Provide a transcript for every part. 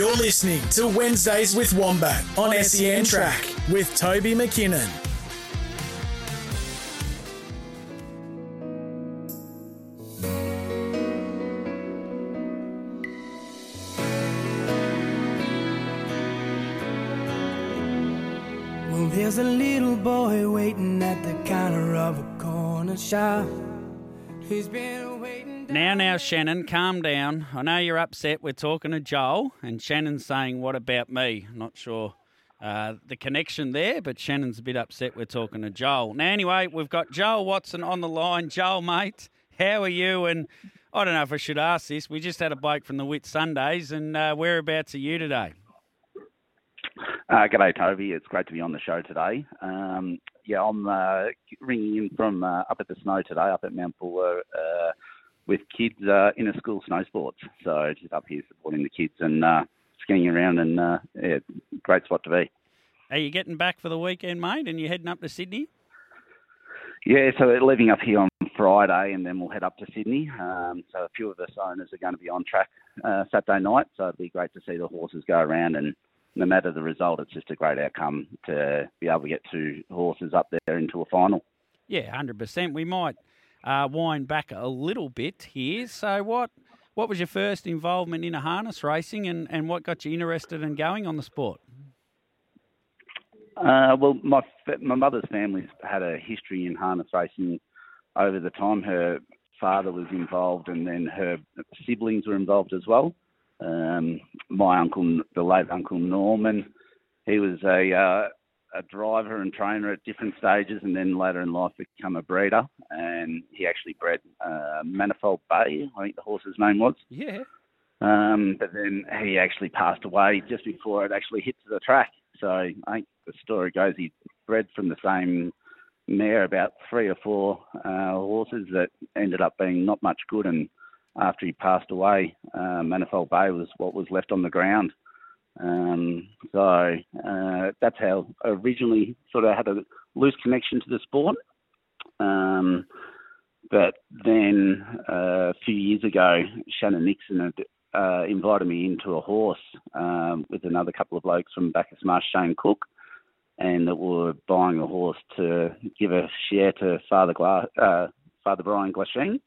You're listening to Wednesdays with Wombat on SEN Track with Toby McKinnon. Well, there's a little boy waiting at the counter of a corner shop. He's been. Now, now, Shannon, calm down. I know you're upset. We're talking to Joel, and Shannon's saying, What about me? Not sure uh, the connection there, but Shannon's a bit upset. We're talking to Joel. Now, anyway, we've got Joel Watson on the line. Joel, mate, how are you? And I don't know if I should ask this. We just had a bloke from the Whitsundays, and uh, whereabouts are you today? Uh, g'day, Toby. It's great to be on the show today. Um, yeah, I'm uh, ringing in from uh, up at the snow today, up at Mount Buller, uh, with kids uh, in a school snow sports. So just up here supporting the kids and uh, skiing around, and uh, yeah, great spot to be. Are you getting back for the weekend, mate, and you're heading up to Sydney? Yeah, so we're leaving up here on Friday, and then we'll head up to Sydney. Um, so a few of us owners are going to be on track uh, Saturday night, so it'll be great to see the horses go around and no matter the result, it's just a great outcome to be able to get two horses up there into a final. Yeah, hundred percent. We might uh, wind back a little bit here. So, what what was your first involvement in a harness racing, and, and what got you interested in going on the sport? Uh, well, my my mother's family's had a history in harness racing over the time. Her father was involved, and then her siblings were involved as well. Um, my uncle, the late Uncle Norman, he was a uh, a driver and trainer at different stages, and then later in life become a breeder. And he actually bred uh, Manifold Bay, I think the horse's name was. Yeah. Um, but then he actually passed away just before it actually hit to the track. So I think the story goes he bred from the same mare about three or four uh, horses that ended up being not much good and after he passed away, uh, Manifold Bay was what was left on the ground. Um, so uh, that's how I originally sort of had a loose connection to the sport. Um, but then uh, a few years ago, Shannon Nixon had uh, invited me into a horse um, with another couple of blokes from Bacchus Marsh, Shane Cook, and that we were buying a horse to give a share to Father, Gla- uh, Father Brian Glasheen.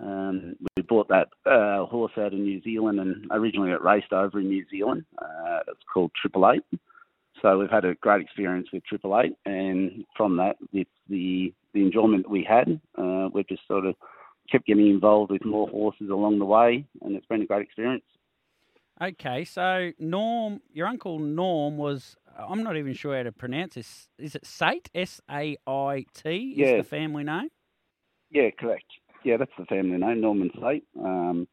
Um, we bought that uh, horse out in New Zealand, and originally it raced over in New Zealand. Uh, it's called Triple Eight. So we've had a great experience with Triple Eight, and from that, with the the enjoyment that we had, uh, we've just sort of kept getting involved with more horses along the way, and it's been a great experience. Okay, so Norm, your uncle Norm was. I'm not even sure how to pronounce this. Is it Sait? S A I T is Yeah. the family name. Yeah, correct. Yeah, that's the family name, Norman Sait. Um,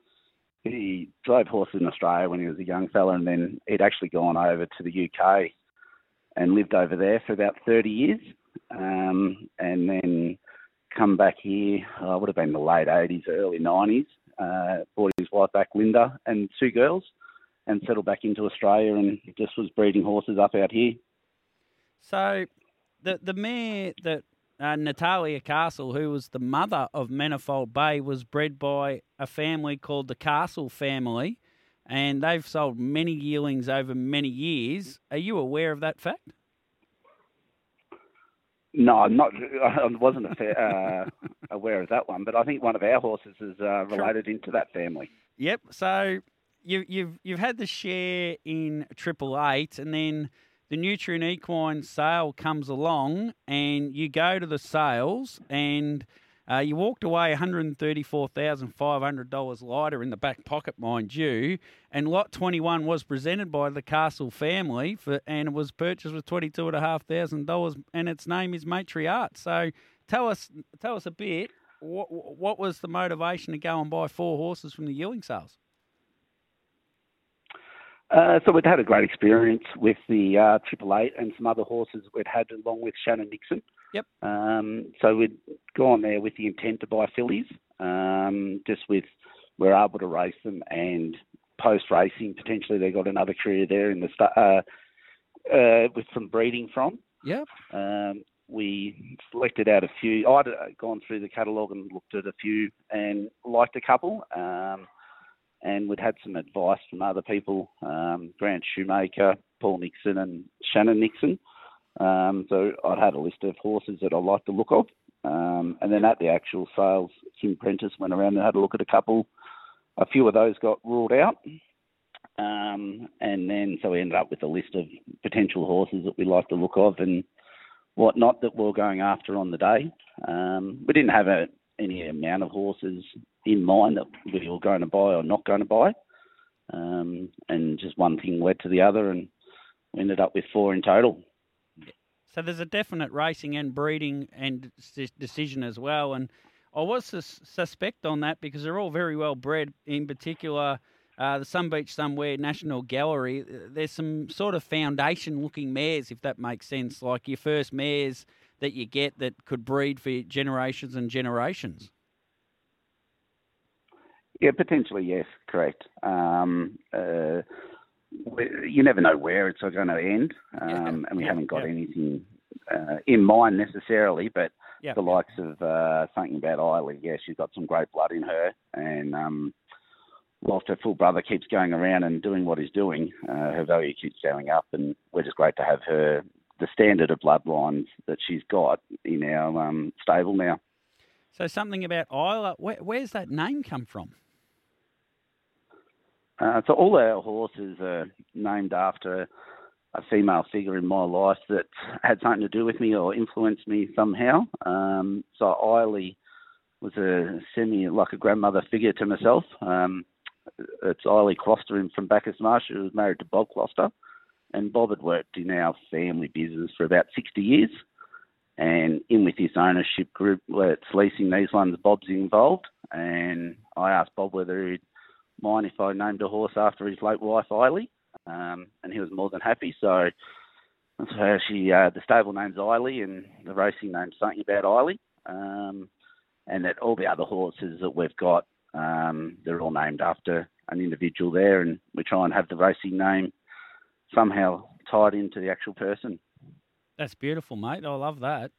he drove horses in Australia when he was a young fella, and then he'd actually gone over to the UK and lived over there for about 30 years, um, and then come back here. Uh, would have been the late 80s, early 90s. Uh, brought his wife back, Linda, and two girls, and settled back into Australia, and just was breeding horses up out here. So, the the mare that uh, Natalia Castle, who was the mother of Manifold Bay, was bred by a family called the Castle family, and they've sold many yearlings over many years. Are you aware of that fact? No, I'm not. I wasn't uh, aware of that one, but I think one of our horses is uh, related into that family. Yep. So you, you've you've had the share in Triple Eight, and then the Nutrien Equine sale comes along, and you go to the sales, and uh, you walked away one hundred thirty four thousand five hundred dollars lighter in the back pocket, mind you. And lot twenty one was presented by the Castle family, for, and was purchased with twenty two and a half thousand dollars, and its name is Matriarch. So tell us tell us a bit. What, what was the motivation to go and buy four horses from the yearling sales? Uh, so we'd had a great experience with the uh, Triple Eight and some other horses we'd had along with Shannon Nixon. Yep. Um, so we'd gone there with the intent to buy fillies, um, just with we're able to race them and post racing potentially they got another career there in the uh, uh, with some breeding from. Yep. Um, we selected out a few. I'd uh, gone through the catalogue and looked at a few and liked a couple. Um, and we'd had some advice from other people, um, Grant Shoemaker, Paul Nixon, and Shannon Nixon. Um, so I'd had a list of horses that I liked the look of. Um, and then at the actual sales, Kim Prentice went around and had a look at a couple. A few of those got ruled out. Um, and then so we ended up with a list of potential horses that we liked the look of and whatnot that we were going after on the day. Um, we didn't have a, any amount of horses in mind that we were going to buy or not going to buy. Um, and just one thing led to the other, and we ended up with four in total. So there's a definite racing and breeding and decision as well. And I was sus- suspect on that because they're all very well bred. In particular, uh, the Sun Beach Somewhere National Gallery. Uh, there's some sort of foundation-looking mares, if that makes sense, like your first mares that you get that could breed for generations and generations. Yeah, potentially, yes, correct. Um, uh, you never know where it's going to end, um, yeah, and we yeah, haven't got yeah. anything uh, in mind necessarily, but the likes of uh, something about Eiley, yeah, she's got some great blood in her, and um, whilst her full brother keeps going around and doing what he's doing, uh, her value keeps going up, and we're just great to have her the standard of bloodlines that she's got in our um, stable now. So something about Eiley, where, where's that name come from? Uh, so all our horses are named after a female figure in my life that had something to do with me or influenced me somehow. Um, so Eiley was a semi like a grandmother figure to myself. Um, it's Eiley Closter from Bacchus Marsh, who was married to Bob Closter and Bob had worked in our family business for about 60 years. And in with this ownership group, that's leasing these ones, Bob's involved. And I asked Bob whether he'd mind if I named a horse after his late wife, Eiley. Um, and he was more than happy. So, that's so how she, uh, the stable name's Eiley and the racing name's something about Eiley. Um, and that all the other horses that we've got, um, they're all named after an individual there. And we try and have the racing name somehow tied into the actual person. That's beautiful, mate. I love that.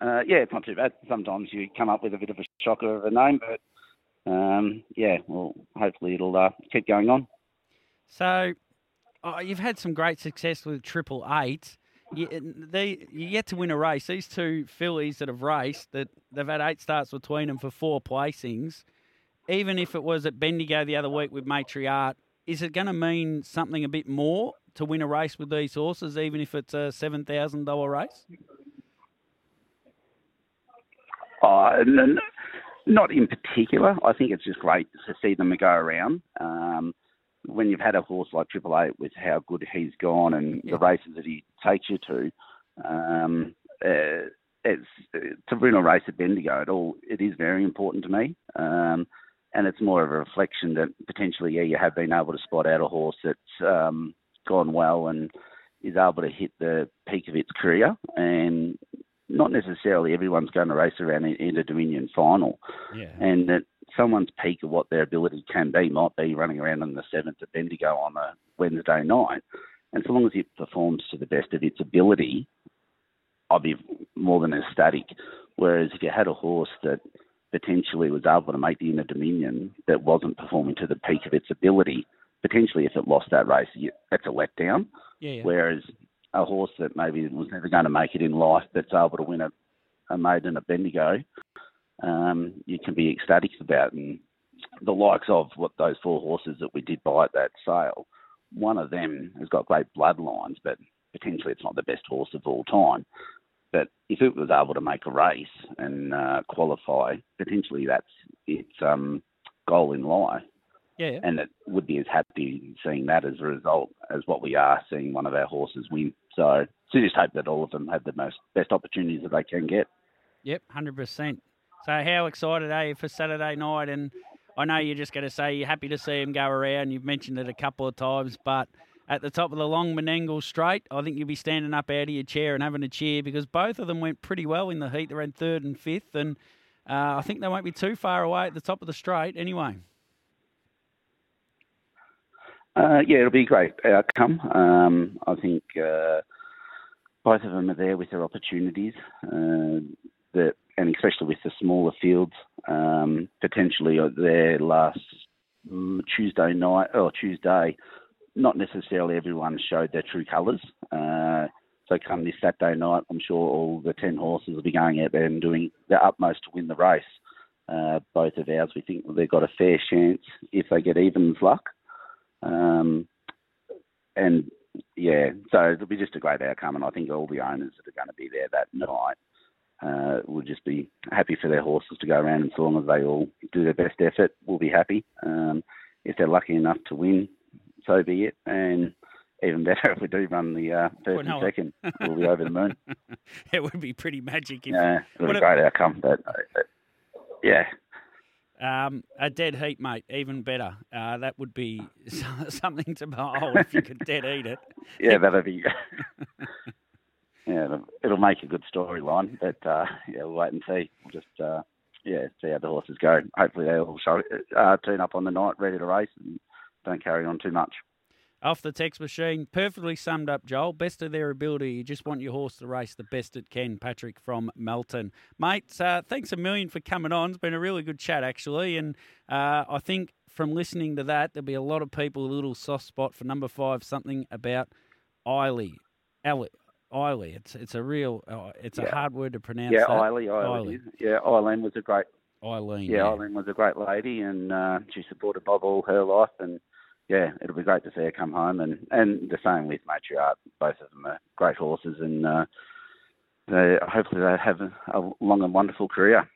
Uh, yeah, it's not too bad. Sometimes you come up with a bit of a shocker of a name, but um, yeah, well, hopefully it'll uh, keep going on. So, oh, you've had some great success with Triple Eight. You, they, you yet to win a race. These two fillies that have raced, that they've had eight starts between them for four placings. Even if it was at Bendigo the other week with Matriarch, is it going to mean something a bit more to win a race with these horses, even if it's a seven thousand dollar race? Uh, not in particular. I think it's just great to see them go around. Um, when you've had a horse like Triple Eight with how good he's gone and yeah. the races that he takes you to, um, uh, it's to win a race at Bendigo. It all it is very important to me. Um, and it's more of a reflection that potentially, yeah, you have been able to spot out a horse that's um, gone well and is able to hit the peak of its career. And not necessarily everyone's going to race around in a Dominion final. Yeah. And that someone's peak of what their ability can be might be running around on the 7th at Bendigo on a Wednesday night. And so long as it performs to the best of its ability, I'll be more than ecstatic. Whereas if you had a horse that potentially was able to make the Inter Dominion that wasn't performing to the peak of its ability, potentially if it lost that race, that's a letdown. Yeah, yeah. Whereas a horse that maybe was never going to make it in life that's able to win a, a maiden at Bendigo, um, you can be ecstatic about. And the likes of what those four horses that we did buy at that sale, one of them has got great bloodlines, but potentially it's not the best horse of all time. But if it was able to make a race and uh, qualify, potentially that's its um, goal in life. Yeah. And it would be as happy seeing that as a result as what we are seeing one of our horses win. So, so just hope that all of them have the most best opportunities that they can get. Yep, hundred percent. So how excited are you for Saturday night? And I know you're just going to say you're happy to see him go around. You've mentioned it a couple of times, but at the top of the long Menangle straight, I think you'll be standing up out of your chair and having a cheer because both of them went pretty well in the heat. They ran third and fifth, and uh, I think they won't be too far away at the top of the straight anyway. Uh, yeah, it'll be a great outcome. Um, I think uh, both of them are there with their opportunities. Uh, that and especially with the smaller fields, um, potentially their last mm, Tuesday night or Tuesday, not necessarily everyone showed their true colours. Uh, so come this Saturday night, I'm sure all the ten horses will be going out there and doing their utmost to win the race. Uh, both of ours, we think they've got a fair chance if they get evens luck. Um, and yeah, so it'll be just a great outcome, and I think all the owners that are going to be there that night uh, will just be happy for their horses to go around, and so long as they all do their best effort, we'll be happy. Um, if they're lucky enough to win, so be it, and even better if we do run the uh, and second, we'll be over the moon. it would be pretty magic. If, yeah, it'll be a great outcome, but, uh, but yeah, um, a dead heat, mate, even better. Uh, that would be something to behold if you could dead eat it. Yeah, that'd be. yeah, it'll, it'll, make a good storyline, but uh, yeah, we'll wait and see. We'll just uh, yeah see how the horses go. Hopefully, they all show, uh, turn up on the night ready to race and don't carry on too much off the text machine. Perfectly summed up, Joel. Best of their ability. You just want your horse to race the best it can. Patrick from Melton. Mate, uh, thanks a million for coming on. It's been a really good chat, actually. And uh, I think from listening to that, there'll be a lot of people a little soft spot for number five, something about Eiley. Eiley. It's it's a real, uh, it's yeah. a hard word to pronounce. Yeah, Eiley, Eiley. Yeah, Eileen was a great. Eileen. Yeah, yeah. Eileen was a great lady, and uh, she supported Bob all her life, and yeah, it'll be great to see her come home, and, and the same with Matriarch. Both of them are great horses, and uh, they, hopefully they have a, a long and wonderful career.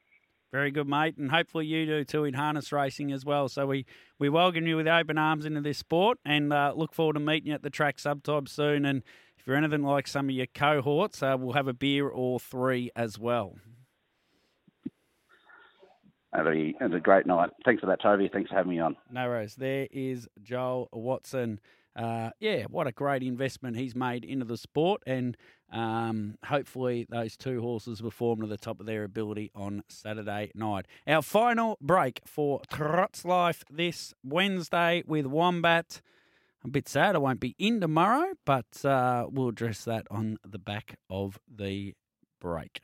Very good, mate, and hopefully you do too in harness racing as well. So we, we welcome you with open arms into this sport, and uh, look forward to meeting you at the track sometime soon. And if you're anything like some of your cohorts, uh, we'll have a beer or three as well. It'll be a great night. Thanks for that, Toby. Thanks for having me on. No worries. There is Joel Watson. Uh, yeah, what a great investment he's made into the sport, and um, hopefully those two horses perform to the top of their ability on Saturday night. Our final break for Trot's Life this Wednesday with Wombat. I'm a bit sad I won't be in tomorrow, but uh, we'll address that on the back of the break.